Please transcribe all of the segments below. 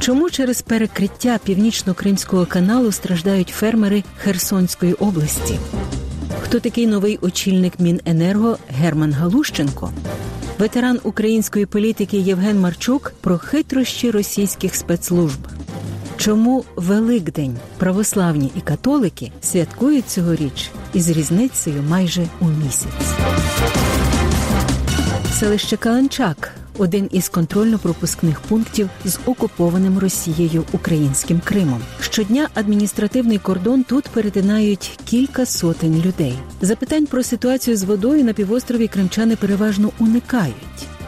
Чому через перекриття північно-кримського каналу страждають фермери Херсонської області? Хто такий новий очільник Міненерго Герман Галущенко? Ветеран української політики Євген Марчук про хитрощі російських спецслужб. Чому Великдень православні і католики святкують цьогоріч із різницею майже у місяць? Селище Каланчак один із контрольно-пропускних пунктів з окупованим Росією українським Кримом. Щодня адміністративний кордон тут перетинають кілька сотень людей. Запитань про ситуацію з водою на півострові кримчани переважно уникають.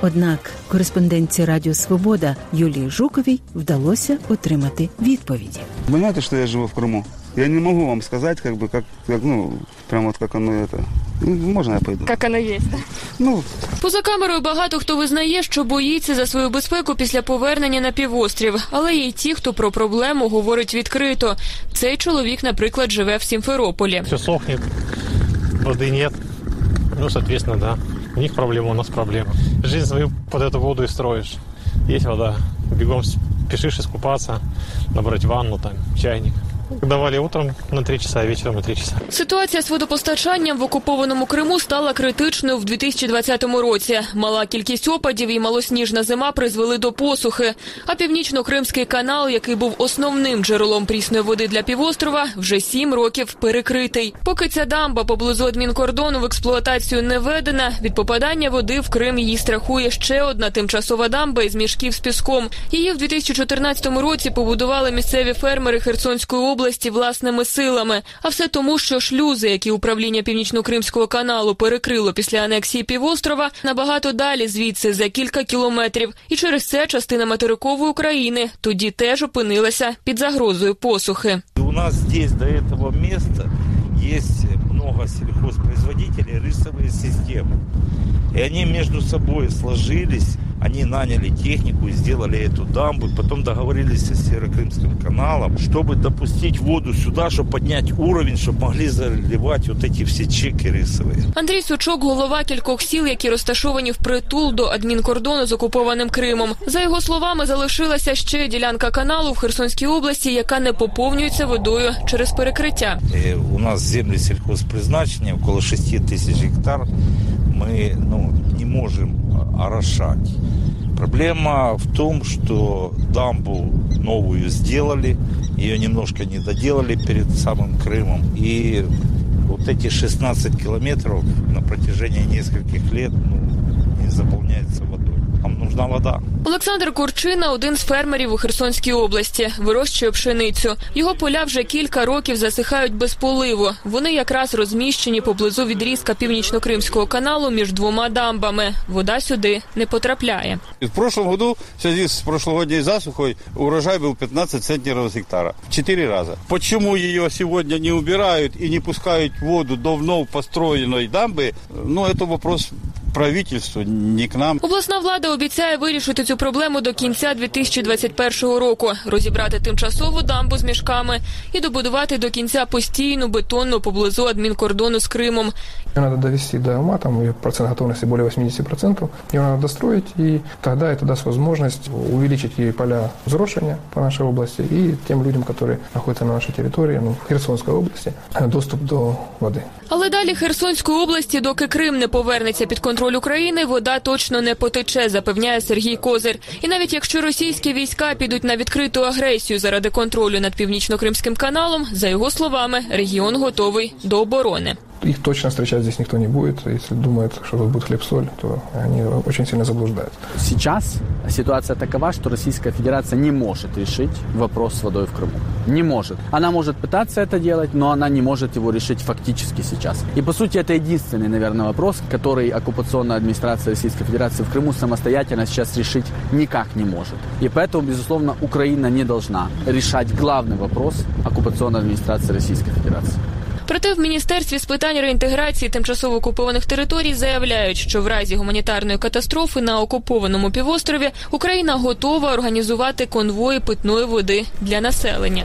Однак кореспонденції Радіо Свобода Юлії Жуковій вдалося отримати відповіді. Вы знаете, что я живу в Крыму? Я не могу вам сказать, как бы, как, как ну, прям вот как оно это. Можно я пойду? Як оно є. Ну, Поза камерою багато хто визнає, що боїться за свою безпеку після повернення на півострів. Але є й ті, хто про проблему говорить відкрито. Цей чоловік, наприклад, живе в Сімферополі. все сохнет, воды нет. Ну, соответственно, да. У них проблема, у нас проблема. Жизнь свою под эту воду и строишь. Есть вода, бегом спешишь искупаться, набрать ванну, там, чайник. Давали утром на 3 часа, а вечером на 3 часа. Ситуація з водопостачанням в окупованому Криму стала критичною в 2020 році. Мала кількість опадів і малосніжна зима призвели до посухи. А північно-кримський канал, який був основним джерелом прісної води для півострова, вже сім років перекритий. Поки ця дамба поблизу адмінкордону в експлуатацію не введена, від попадання води в Крим її страхує ще одна тимчасова дамба із мішків з піском. Її в 2014 році побудували місцеві фермери Херсонської області власними силами. А все тому, що шлюзи, які управління північно-кримського каналу перекрило після анексії півострова, набагато далі звідси за кілька кілометрів. І через це частина материкової України тоді теж опинилася під загрозою посухи. И У нас здесь до этого места есть много сельхозпроизводителей, рисовые системы. И они между собой сложились, они наняли технику и сделали эту дамбу, и потом договорились со Северокрымским каналом, чтобы допустить воду сюда, чтобы поднять уровень, чтобы могли заливать вот эти все чеки рисовые. Андрій Сучок, голова кількох сіл, які розташовані впритул до адмінкордону з окупованим Кримом. За його словами, залишилася ще ділянка каналу в Херсонській області, яка не поповнюється водою через перекриття. И у нас земли сельхозпризначения около 6 тысяч гектар. Мы ну, не можем орошать. Проблема в том, что дамбу новую сделали, ее немножко не доделали перед самым Крымом. И вот эти 16 километров на протяжении нескольких лет ну, не заполняется водой. Там нужна вода. Олександр Курчина один з фермерів у Херсонській області, вирощує пшеницю. Його поля вже кілька років засихають без поливу. Вони якраз розміщені поблизу відрізка північно-кримського каналу між двома дамбами. Вода сюди не потрапляє. И В прошлом году в связи с прошлогодней засухой урожай был 15 центнеров с гектара. В четыре раза. Почему ее сегодня не убирают и не пускают воду до вновь построенной дамбы, ну, это вопрос правительству, ні к нам. Обласна влада обіцяє вирішити цю проблему до кінця 2021 року, розібрати тимчасову дамбу з мішками і добудувати до кінця постійну бетонну поблизу адмінкордону з Кримом. Ее надо довести до ума, там ее процент готовности более 80%. Ее надо достроить, и тогда это даст возможность увеличить ей поля взрошения по нашей области и тем людям, которые находятся на нашей территории, ну, в Херсонской области, доступ до воды. Але далі Херсонської області, доки Крим не повернеться під контроль України, вода точно не потече, запевняє Сергій Козир. І навіть якщо російські війська підуть на відкриту агресію заради контролю над північно-кримським каналом, за його словами, регіон готовий до оборони. Их точно встречать здесь никто не будет. Если думают, что тут будет хлеб-соль, то они очень сильно заблуждаются. Сейчас ситуация такова, что Российская Федерация не может решить вопрос с водой в Крыму. Не может. Она может пытаться это делать, но она не может его решить фактически сейчас. И по сути это единственный, наверное, вопрос, который оккупационная администрация Российской Федерации в Крыму самостоятельно сейчас решить никак не может. И поэтому, безусловно, Украина не должна решать главный вопрос оккупационной администрации Российской Федерации. Проте в міністерстві з питань реінтеграції тимчасово окупованих територій заявляють, що в разі гуманітарної катастрофи на окупованому півострові Україна готова організувати конвої питної води для населення.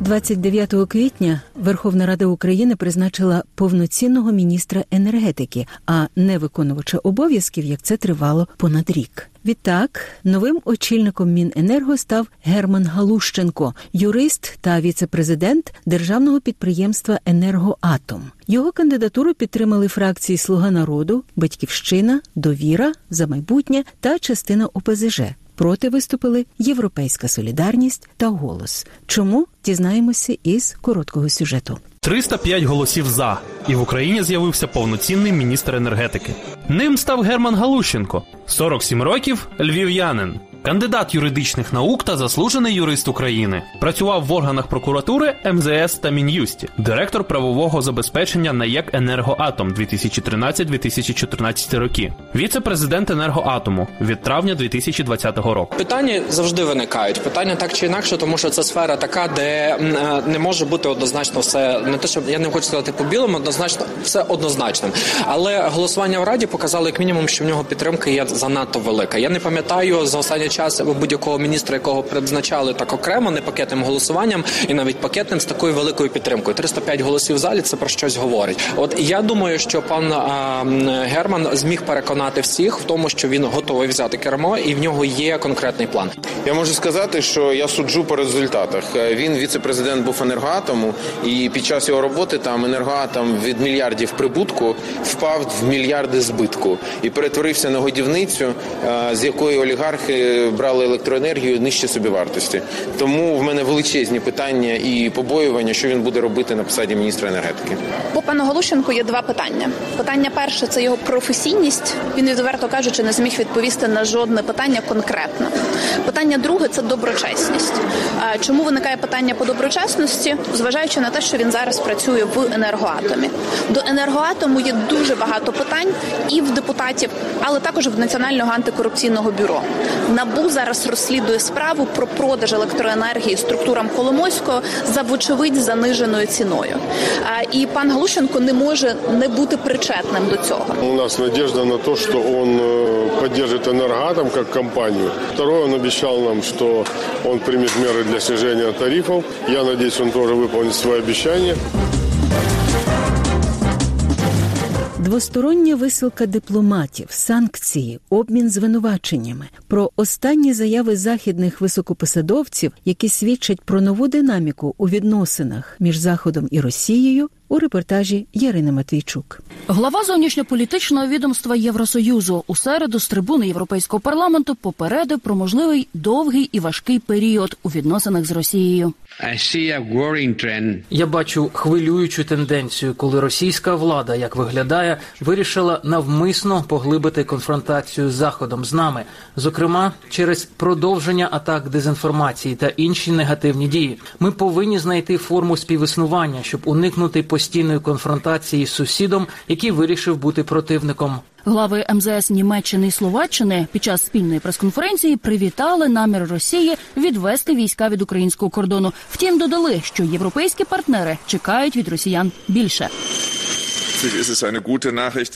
29 квітня Верховна Рада України призначила повноцінного міністра енергетики, а не виконувача обов'язків, як це тривало понад рік. Відтак, новим очільником Міненерго став Герман Галущенко, юрист та віце-президент державного підприємства Енергоатом. Його кандидатуру підтримали фракції Слуга народу, Батьківщина, Довіра за майбутнє та частина ОПЗЖ. Проти виступили Європейська солідарність та голос. Чому дізнаємося із короткого сюжету. 305 голосів за, і в Україні з'явився повноцінний міністр енергетики. Ним став Герман Галущенко, 47 років, львів'янин, кандидат юридичних наук та заслужений юрист України. Працював в органах прокуратури, МЗС та Мін'юсті, директор правового забезпечення НАЕК «Енергоатом» 2013-2014 роки, віце-президент енергоатому від травня 2020 року. Питання завжди виникають. Питання так чи інакше, тому що це сфера така, де е, не може бути однозначно все. Не те, що я не хочу сказати по білому, однозначно все однозначним. Але голосування в раді показало як мінімум, що в нього підтримка є занадто велика. Я не пам'ятаю за останній час будь-якого міністра, якого призначали так окремо, не пакетним голосуванням і навіть пакетним з такою великою підтримкою. 305 голосів в залі це про щось говорить. От я думаю, що пан а, Герман зміг переконати всіх в тому, що він готовий взяти кермо, і в нього є конкретний план. Я можу сказати, що я суджу по результатах. Е, Він віце-президент був енергоатому, і під час його роботи там енергоатом від мільярдів прибутку впав в мільярди збитку і перетворився на годівницю, е, з якої олігархи брали електроенергію нижче собівартості. Тому в мене величезні питання і побоювання, що він буде робити на посаді міністра енергетики. По пану Галущенку є два питання. Питання перше це його професійність. Він відверто кажучи, не зміг відповісти на жодне питання конкретно. Питання друге це доброчесність. Чому виникає питання по доброчесності, зважаючи на те, що він зараз працює в енергоатомі? До енергоатому є дуже багато питань і в депутатів, але також в національного антикорупційного бюро Набу зараз розслідує справу про продаж електроенергії структурам Коломойського за вочевидь заниженою ціною. А, І пан Галущенко не може не бути причетним до цього. У нас надежда на то, что он э, поддержит «Энергоатом» как компанию. Второе, он обещал нам, что он примет меры для снижения тарифов. Я надеюсь, он тоже выполнит свои обещания. Двостороння висилка дипломатів, санкції, обмін звинуваченнями про останні заяви західних високопосадовців, які свідчать про нову динаміку у відносинах між Заходом і Росією. У репортажі Ярини Матвійчук. Глава зовнішньополітичного відомства Євросоюзу у середу з трибуни Європейського парламенту попередив про можливий довгий і важкий період у відносинах з Росією. Я бачу хвилюючу тенденцію, коли російська влада, як виглядає, вирішила навмисно поглибити конфронтацію з заходом з нами, зокрема через продовження атак дезінформації та інші негативні дії. Ми повинні знайти форму співіснування, щоб уникнути постійної конфронтації з сусідом, який вирішив бути противником. Глави МЗС Німеччини і Словаччини під час спільної прес-конференції привітали намір Росії відвести війська від українського кордону. Втім, додали, що європейські партнери чекають від росіян більше.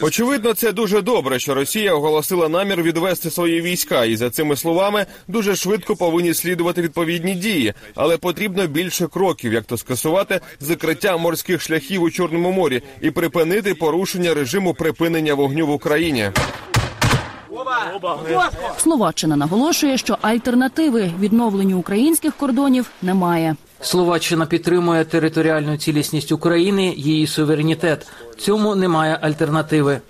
Очевидно, це дуже добре, що Росія оголосила намір відвести свої війська, і за цими словами дуже швидко повинні слідувати відповідні дії, але потрібно більше кроків, як то скасувати закриття морських шляхів у Чорному морі і припинити порушення режиму припинення вогню в Україні. Словаччина наголошує, що альтернативи відновленню українських кордонів немає. Словаччина підтримує територіальну цілісність України, її суверенітет. Цьому немає альтернативи.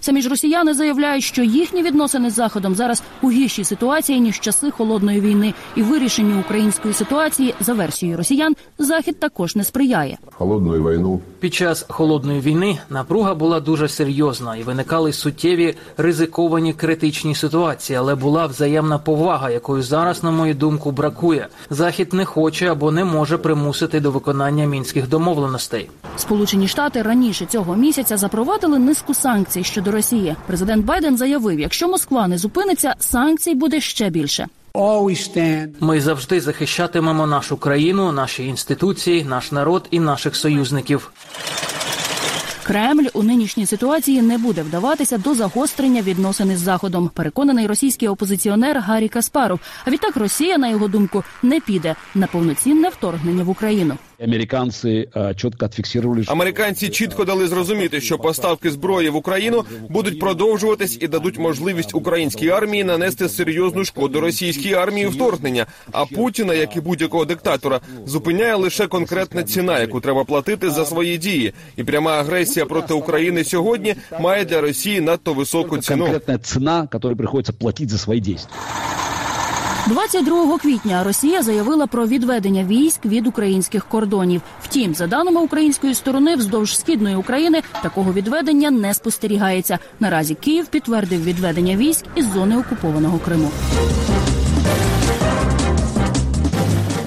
Самі ж росіяни заявляють, що їхні відносини з заходом зараз у гіршій ситуації ніж часи холодної війни, і вирішенню української ситуації за версією росіян захід також не сприяє. Холодну війну Під час холодної війни напруга була дуже серйозна і виникали суттєві ризиковані критичні ситуації, але була взаємна повага, якої зараз, на мою думку, бракує. Захід не хоче або не може примусити до виконання мінських домовленостей. Сполучені Штати раніше цього місяця запровадили низку санкцій щодо Росії. Президент Байден заявив, якщо Москва не зупиниться, санкцій буде ще більше. Ми завжди захищатимемо нашу країну, наші інституції, наш народ і наших союзників. Кремль у нинішній ситуації не буде вдаватися до загострення відносин із заходом. Переконаний російський опозиціонер Гаррі Каспаров. А відтак Росія, на його думку, не піде на повноцінне вторгнення в Україну. Американці чітко фіксували, Американці чітко дали зрозуміти, що поставки зброї в Україну будуть продовжуватись і дадуть можливість українській армії нанести серйозну шкоду російській армії вторгнення. А Путіна, як і будь-якого диктатора, зупиняє лише конкретна ціна, яку треба платити за свої дії. І пряма агресія проти України сьогодні має для Росії надто високу ціну. конкретна ціна, яку приходиться платити за свої дії. 22 квітня Росія заявила про відведення військ від українських кордонів. Втім, за даними української сторони, вздовж східної України такого відведення не спостерігається. Наразі Київ підтвердив відведення військ із зони окупованого Криму.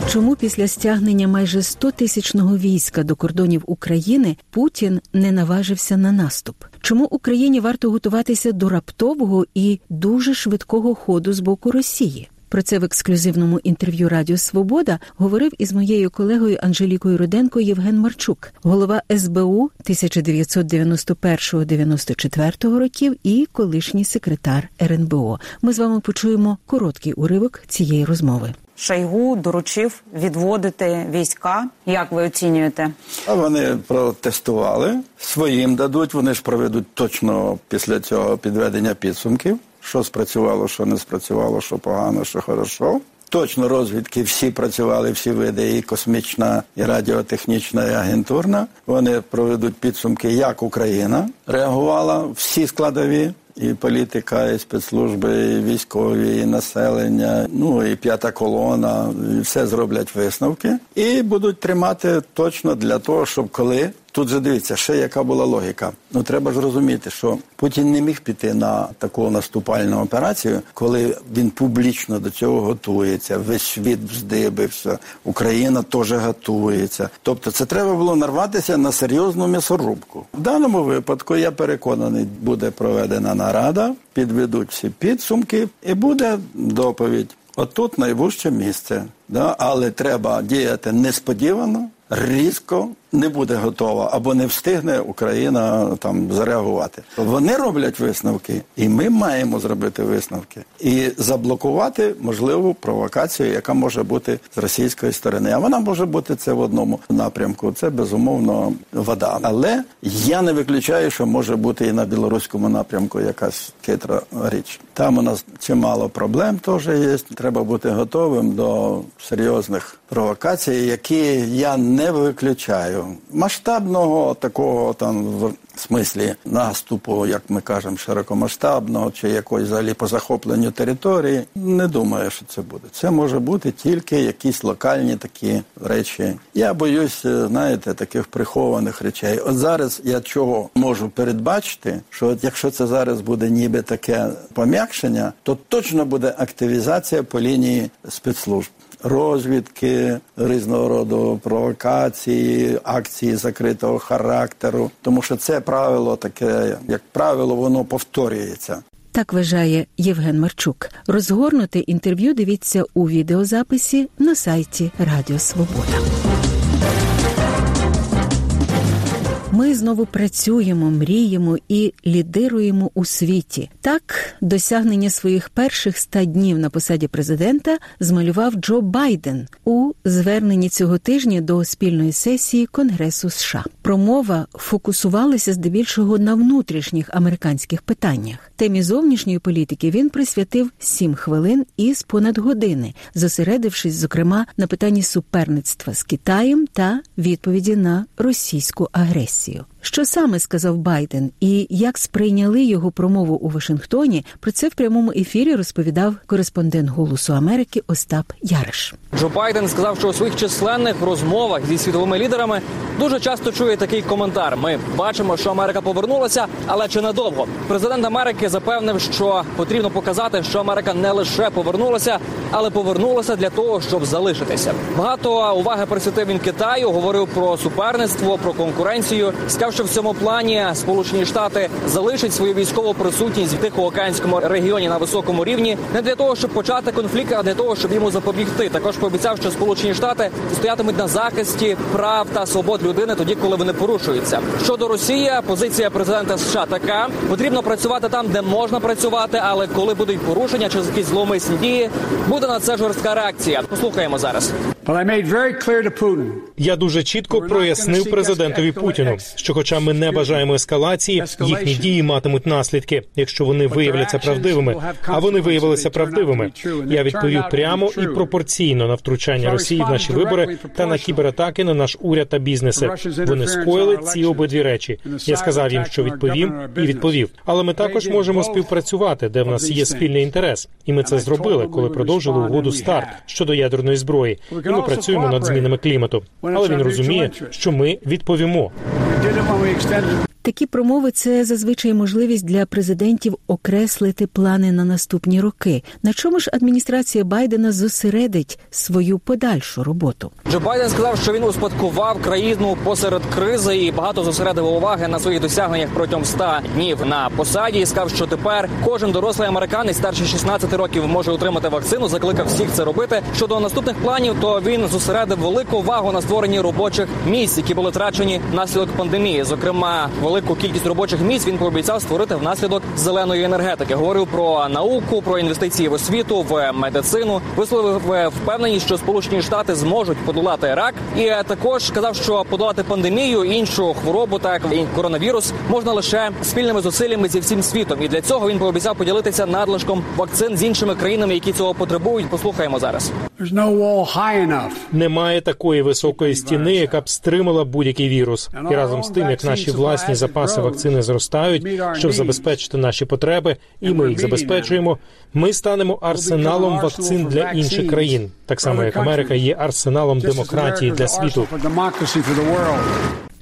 Чому після стягнення майже 100-тисячного війська до кордонів України Путін не наважився на наступ? Чому Україні варто готуватися до раптового і дуже швидкого ходу з боку Росії? Про це в ексклюзивному інтерв'ю Радіо Свобода говорив із моєю колегою Анжелікою Руденко Євген Марчук, голова СБУ 1991-94 років і колишній секретар РНБО. Ми з вами почуємо короткий уривок цієї розмови. Шойгу доручив відводити війська. Як ви оцінюєте? А вони протестували своїм дадуть. Вони ж проведуть точно після цього підведення підсумків. Що спрацювало, що не спрацювало, що погано, що хорошо. Точно розвідки всі працювали, всі види, і космічна, і радіотехнічна, і агентурна. Вони проведуть підсумки, як Україна реагувала всі складові. І політика, і спецслужби, і військові, і населення, ну і п'ята колона, і все зроблять висновки і будуть тримати точно для того, щоб коли тут же дивіться, ще яка була логіка. Ну треба ж розуміти, що Путін не міг піти на таку наступальну операцію, коли він публічно до цього готується. Весь світ вздибився, Україна теж готується. Тобто, це треба було нарватися на серйозну м'ясорубку. В даному випадку я переконаний, буде проведена нарада, підведуть всі підсумки, і буде доповідь. Отут найвужче місце, да? але треба діяти несподівано, різко не буде готова або не встигне Україна там зареагувати. Вони роблять висновки, і ми маємо зробити висновки і заблокувати можливу провокацію, яка може бути з російської сторони. А вона може бути це в одному напрямку. Це безумовно вода. Але я не виключаю, що може бути і на білоруському напрямку якась хитра річ. Там у нас чимало проблем теж є. Треба бути готовим до серйозних провокацій, які я не виключаю масштабного такого там в смислі наступу, як ми кажемо, широкомасштабного чи якось взагалі по захопленню території. Не думаю, що це буде. Це може бути тільки якісь локальні такі речі. Я боюсь, знаєте, таких прихованих речей. От зараз я чого можу передбачити, що от якщо це зараз буде ніби таке пом'якшення, то точно буде активізація по лінії спецслужб розвідки, різного роду провокації, акції закритого характеру, тому що це правило таке, як правило, воно повторюється. Так вважає Євген Марчук. Розгорнути інтерв'ю дивіться у відеозаписі на сайті Радіо Свобода. Ми знову працюємо, мріємо і лідируємо у світі. Так, досягнення своїх перших ста днів на посаді президента змалював Джо Байден у зверненні цього тижня до спільної сесії Конгресу США. Промова фокусувалася здебільшого на внутрішніх американських питаннях. Темі зовнішньої політики він присвятив сім хвилин із понад години, зосередившись, зокрема, на питанні суперництва з Китаєм та відповіді на російську агресію. you. Що саме сказав Байден і як сприйняли його промову у Вашингтоні? Про це в прямому ефірі розповідав кореспондент Голосу Америки Остап Яриш. Джо Байден сказав, що у своїх численних розмовах зі світовими лідерами дуже часто чує такий коментар: ми бачимо, що Америка повернулася, але чи надовго? Президент Америки запевнив, що потрібно показати, що Америка не лише повернулася, але повернулася для того, щоб залишитися. Багато уваги присвятив він Китаю, говорив про суперництво, про конкуренцію. Сказав, що в цьому плані Сполучені Штати залишать свою військову присутність в тихоокеанському регіоні на високому рівні не для того, щоб почати конфлікт, а для того, щоб йому запобігти. Також пообіцяв, що Сполучені Штати стоятимуть на захисті прав та свобод людини тоді, коли вони порушуються. Щодо Росії, позиція президента США така: потрібно працювати там, де можна працювати, але коли будуть порушення чи якісь зловмисні дії, буде на це жорстка реакція. Послухаємо зараз. Я дуже чітко прояснив президентові Путіну, що, хоча ми не бажаємо ескалації, їхні дії матимуть наслідки, якщо вони виявляться правдивими. А вони виявилися правдивими. Я відповів прямо і пропорційно на втручання Росії в наші вибори та на кібератаки на наш уряд та бізнеси. Вони скоїли ці обидві речі. Я сказав їм, що відповім, і відповів. Але ми також можемо співпрацювати, де в нас є спільний інтерес, і ми це зробили, коли продовжили угоду старт щодо ядерної зброї. І ми працюємо над змінами клімату. Але він розуміє, що ми відповімо. Такі промови це зазвичай можливість для президентів окреслити плани на наступні роки. На чому ж адміністрація Байдена зосередить свою подальшу роботу? Джо Байден сказав, що він успадкував країну посеред кризи і багато зосередив уваги на своїх досягненнях протягом 100 днів на посаді. І сказав, що тепер кожен дорослий американець старше 16 років може отримати вакцину. Закликав всіх це робити. Щодо наступних планів, то він зосередив велику увагу на створенні робочих місць, які були втрачені внаслідок пандемії. Зокрема, велику кількість робочих місць він пообіцяв створити внаслідок зеленої енергетики. Говорив про науку, про інвестиції в освіту, в медицину. Висловив впевненість, що Сполучені Штати зможуть подолати рак, і також сказав, що подолати пандемію, іншу хворобу, так і коронавірус, можна лише спільними зусиллями зі всім світом. І для цього він пообіцяв поділитися надлишком вакцин з іншими країнами, які цього потребують. Послухаємо зараз. Немає такої високої стіни, яка б стримала будь-який вірус, і разом з тим, як наші власні запаси вакцини зростають, щоб забезпечити наші потреби, і ми їх забезпечуємо. Ми станемо арсеналом вакцин для інших країн, так само як Америка є арсеналом демократії для світу.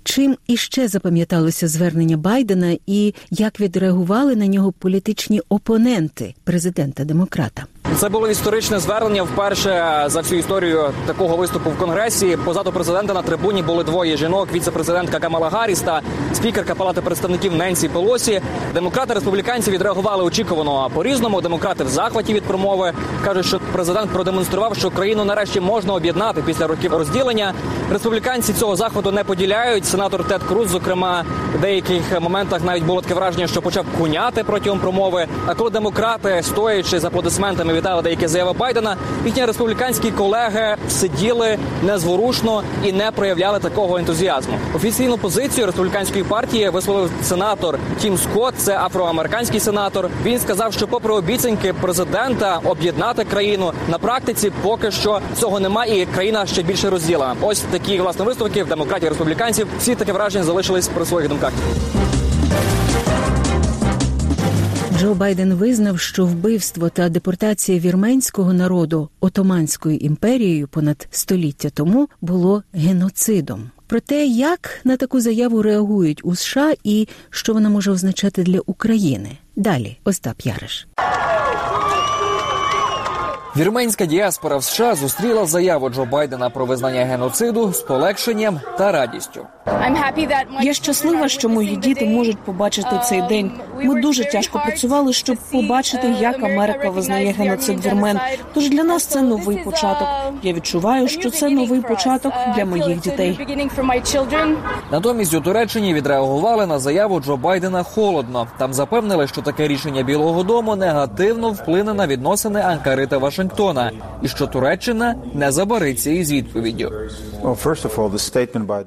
Чим іще запам'яталося звернення Байдена, і як відреагували на нього політичні опоненти президента демократа? Це було історичне звернення. Вперше за всю історію такого виступу в конгресі. Позаду президента на трибуні були двоє жінок: віце-президентка Камала Гарріс та спікерка Палати представників Ненсі Пелосі. Демократи республіканці відреагували очікувано по різному. Демократи в захваті від промови кажуть, що президент продемонстрував, що країну нарешті можна об'єднати після років розділення. Республіканці цього заходу не поділяють. Сенатор Тед Круз, зокрема, в деяких моментах навіть було таке враження, що почав куняти протягом промови. А коли демократи, стоячи з аплодисментами, вітали деякі заяви Байдена, їхні республіканські колеги сиділи незворушно і не проявляли такого ентузіазму. Офіційну позицію республіканської партії висловив сенатор Тім Скотт, це афроамериканський сенатор. Він сказав, що, попри обіцянки президента об'єднати країну на практиці, поки що цього немає, і країна ще більше розділена. Ось такі власне висновки в демократії республіканців. Всі таке враження залишились при своїх думках. Джо Байден визнав, що вбивство та депортація вірменського народу Отоманською імперією понад століття тому було геноцидом. Про те, як на таку заяву реагують у США і що вона може означати для України. Далі Остап Яриш. Вірменська діаспора в США зустріла заяву Джо Байдена про визнання геноциду з полегшенням та радістю. Я щаслива, що мої діти можуть побачити цей день. Ми дуже тяжко працювали, щоб побачити, як Америка визнає геноцид вірмен. Тож для нас це новий початок. Я відчуваю, що це новий початок для моїх дітей. Натомість у Туреччині відреагували на заяву Джо Байдена холодно. Там запевнили, що таке рішення Білого Дому негативно вплине на відносини Анкари та Вашингтона. Вашингтона, і що Туреччина не забариться із відповіддю.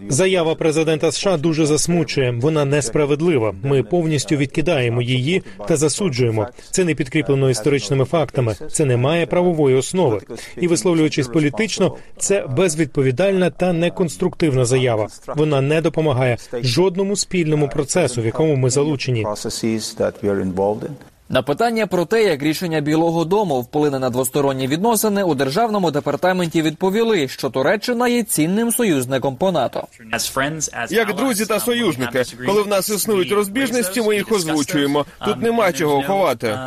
Заява президента США дуже засмучує. Вона несправедлива. Ми повністю відкидаємо її та засуджуємо. Це не підкріплено історичними фактами. Це не має правової основи. І висловлюючись політично, це безвідповідальна та неконструктивна заява. Вона не допомагає жодному спільному процесу, в якому ми залучені. На питання про те, як рішення Білого Дому вплине на двосторонні відносини, у державному департаменті відповіли, що Туреччина є цінним союзником по НАТО. Як друзі та союзники, коли в нас існують розбіжності, ми їх озвучуємо. Тут нема чого ховати.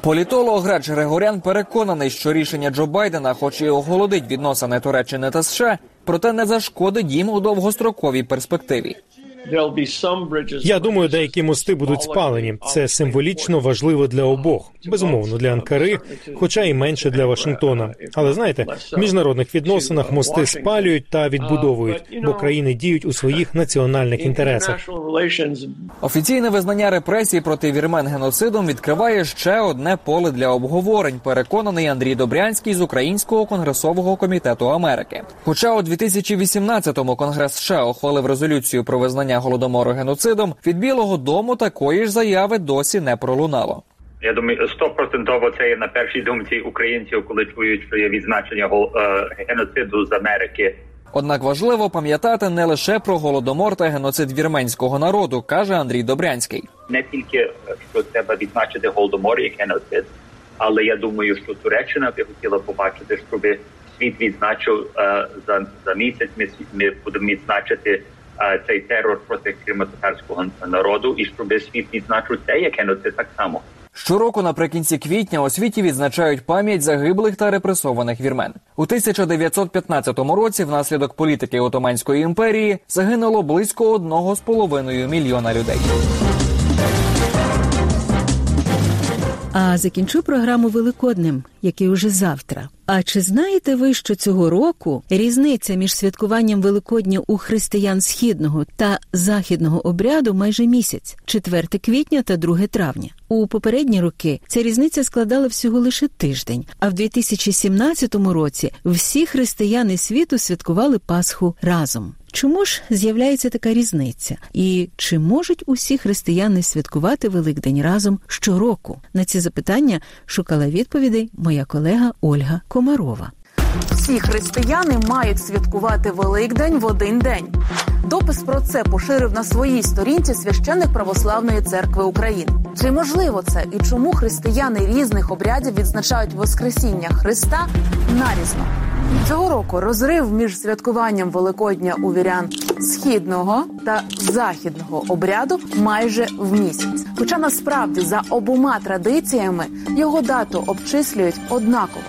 Політолог Грач Григорян переконаний, що рішення Джо Байдена, хоч і оголодить відносини Туреччини та США, проте не зашкодить їм у довгостроковій перспективі. Я думаю, деякі мости будуть спалені. Це символічно важливо для обох, безумовно для Анкари, хоча й менше для Вашингтона. Але знаєте, в міжнародних відносинах мости спалюють та відбудовують, бо країни діють у своїх національних інтересах. Офіційне визнання репресій проти вірмен геноцидом відкриває ще одне поле для обговорень. Переконаний Андрій Добрянський з Українського конгресового комітету Америки. Хоча у 2018-му Конгрес США ухвалив резолюцію про визнання голодомору геноцидом, від Білого Дому такої ж заяви досі не пролунало. Я думаю, стопроцентово це є на першій думці українців, коли чують, що є відзначення е, геноциду з Америки. Однак важливо пам'ятати не лише про голодомор та геноцид вірменського народу, каже Андрій Добрянський. Не тільки е, що треба відзначити голодомор як геноцид, але я думаю, що Туреччина би хотіла побачити, щоб світ відзначив е, за, за місяць. Ми, ми будемо відзначити цей терор проти кримськотарського народу, і щоб світ відзначив це як геноцид так само. Щороку наприкінці квітня у світі відзначають пам'ять загиблих та репресованих вірмен. У 1915 році внаслідок політики Отоманської імперії загинуло близько одного з половиною мільйона людей. А закінчу програму Великоднем, який уже завтра. А чи знаєте ви, що цього року різниця між святкуванням Великодня у християн східного та західного обряду майже місяць 4 квітня та 2 травня? У попередні роки ця різниця складала всього лише тиждень. А в 2017 році всі християни світу святкували Пасху разом. Чому ж з'являється така різниця? І чи можуть усі християни святкувати Великдень разом щороку? На ці запитання шукала відповідей моя колега Ольга Комарова. Всі християни мають святкувати Великдень в один день. Допис про це поширив на своїй сторінці священник Православної церкви України. Чи можливо це і чому християни різних обрядів відзначають Воскресіння Христа нарізно? Цього року розрив між святкуванням Великодня у вірян східного та західного обряду майже в місяць. Хоча насправді за обома традиціями його дату обчислюють однаково.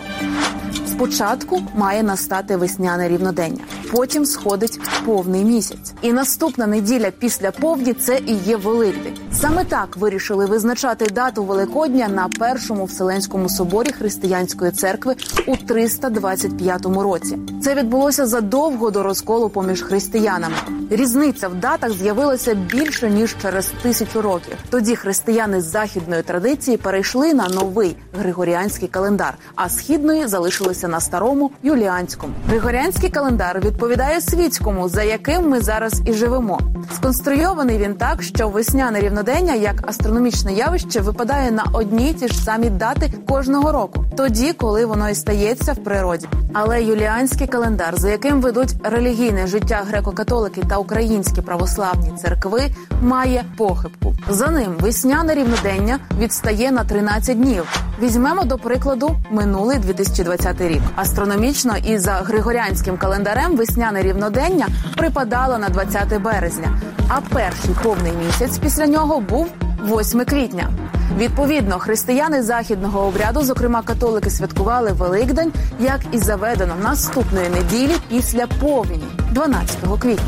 Спочатку має настати весняне рівнодення, потім сходить повний місяць. І наступна неділя після повні це і є Великдень. Саме так вирішили визначати дату Великодня на першому вселенському соборі християнської церкви у 325 році. Це відбулося задовго до розколу поміж християнами. Різниця в датах з'явилася більше ніж через тисячу років. Тоді християни з західної традиції перейшли на новий григоріанський календар, а східної залишилися на старому юліанському. Григоріанський календар відповідає світському, за яким ми зараз і живемо. Сконструйований він так, що весняне рівнодення як астрономічне явище випадає на одні ті ж самі дати кожного року, тоді, коли воно і стається в природі. Але юліанський календар, за яким ведуть релігійне життя греко-католики та українські православні церкви, має похибку. За ним весняне рівнодення відстає на 13 днів. Візьмемо до прикладу минулий 2020 рік. Астрономічно і за григоріанським календарем весняне рівнодення припадало на 20 березня, а перший повний місяць після нього був 8 квітня. Відповідно, християни західного обряду, зокрема католики, святкували Великдень, як і заведено наступної неділі після повні 12 квітня.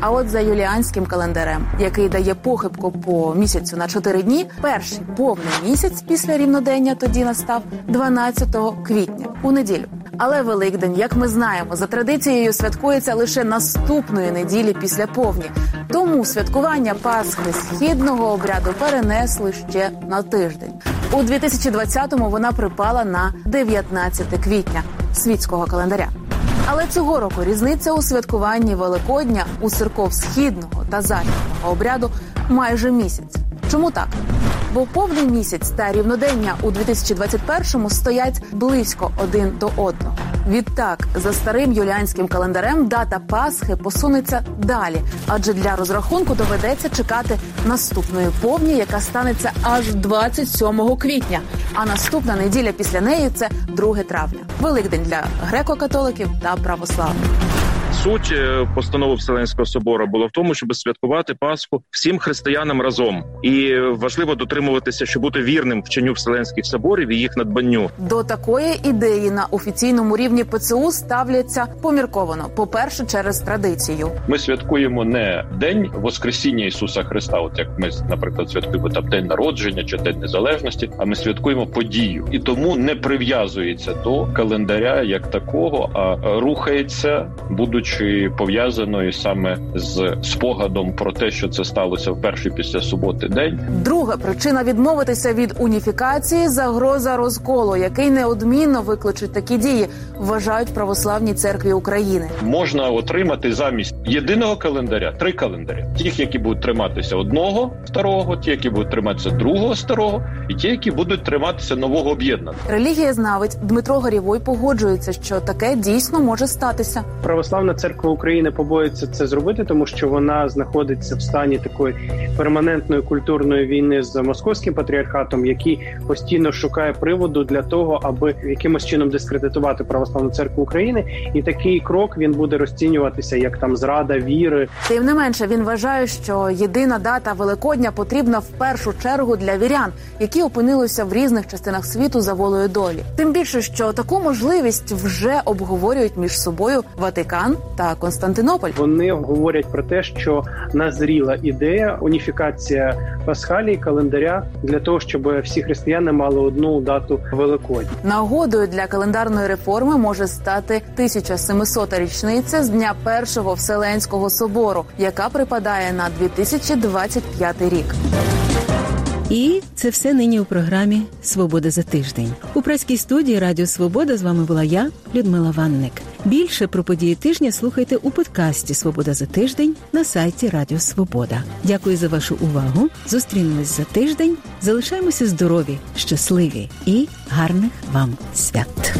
А от за юліанським календарем, який дає похибку по місяцю на 4 дні, перший повний місяць після рівнодення тоді настав 12 квітня у неділю. Але Великдень, як ми знаємо, за традицією святкується лише наступної неділі після повні. Тому святкування Пасхи східного обряду перенесли ще на тиждень. У 2020-му вона припала на 19 квітня світського календаря. Але цього року різниця у святкуванні Великодня у церков східного та західного обряду майже місяць. Чому так? Бо повний місяць та рівнодення у 2021-му стоять близько один до одного. Відтак, за старим юліанським календарем, дата Пасхи посунеться далі, адже для розрахунку доведеться чекати наступної повні, яка станеться аж 27 квітня. А наступна неділя після неї це 2 травня. Великдень для греко-католиків та православних. Суть постанови Вселенського собору була в тому, щоб святкувати Пасху всім християнам разом, і важливо дотримуватися, щоб бути вірним вченню Вселенських соборів і їх надбанню. До такої ідеї на офіційному рівні ПЦУ ставляться помірковано. По перше, через традицію. Ми святкуємо не день Воскресіння Ісуса Христа, от як ми, наприклад, святкуємо там день народження чи день незалежності, а ми святкуємо подію, і тому не прив'язується до календаря як такого, а рухається, будучи пов'язаною саме з спогадом про те, що це сталося в перший після суботи день. Друга причина відмовитися від уніфікації загроза розколу, який неодмінно викличуть такі дії, вважають православні церкві України. Можна отримати замість єдиного календаря три календаря: тих, які будуть триматися одного старого, ті, які будуть триматися другого старого, і ті, які будуть триматися нового об'єднаного. Релігієзнавець Дмитро Гарівой погоджується, що таке дійсно може статися. Православна церква України побоїться це зробити, тому що вона знаходиться в стані такої перманентної культурної війни з московським патріархатом, який постійно шукає приводу для того, аби якимось чином дискредитувати православну церкву України, і такий крок він буде розцінюватися як там зрада віри. Тим не менше, він вважає, що єдина дата Великодня потрібна в першу чергу для вірян, які опинилися в різних частинах світу за волею долі. Тим більше, що таку можливість вже обговорюють між собою Ватикан та Константинополь. Вони говорять про те, що назріла ідея уніфікація пасхалії календаря для того, щоб всі християни мали одну дату Великодня. Нагодою для календарної реформи може стати 1700-та річниця з дня першого вселенського собору, яка припадає на 2025 рік. І це все нині у програмі Свобода за тиждень. У праській студії Радіо Свобода з вами була я, Людмила Ванник. Більше про події тижня слухайте у подкасті Свобода за тиждень на сайті Радіо Свобода. Дякую за вашу увагу. Зустрінемось за тиждень. Залишаємося здорові, щасливі і гарних вам свят.